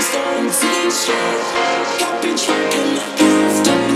Stone t-shirt. Got me drinking like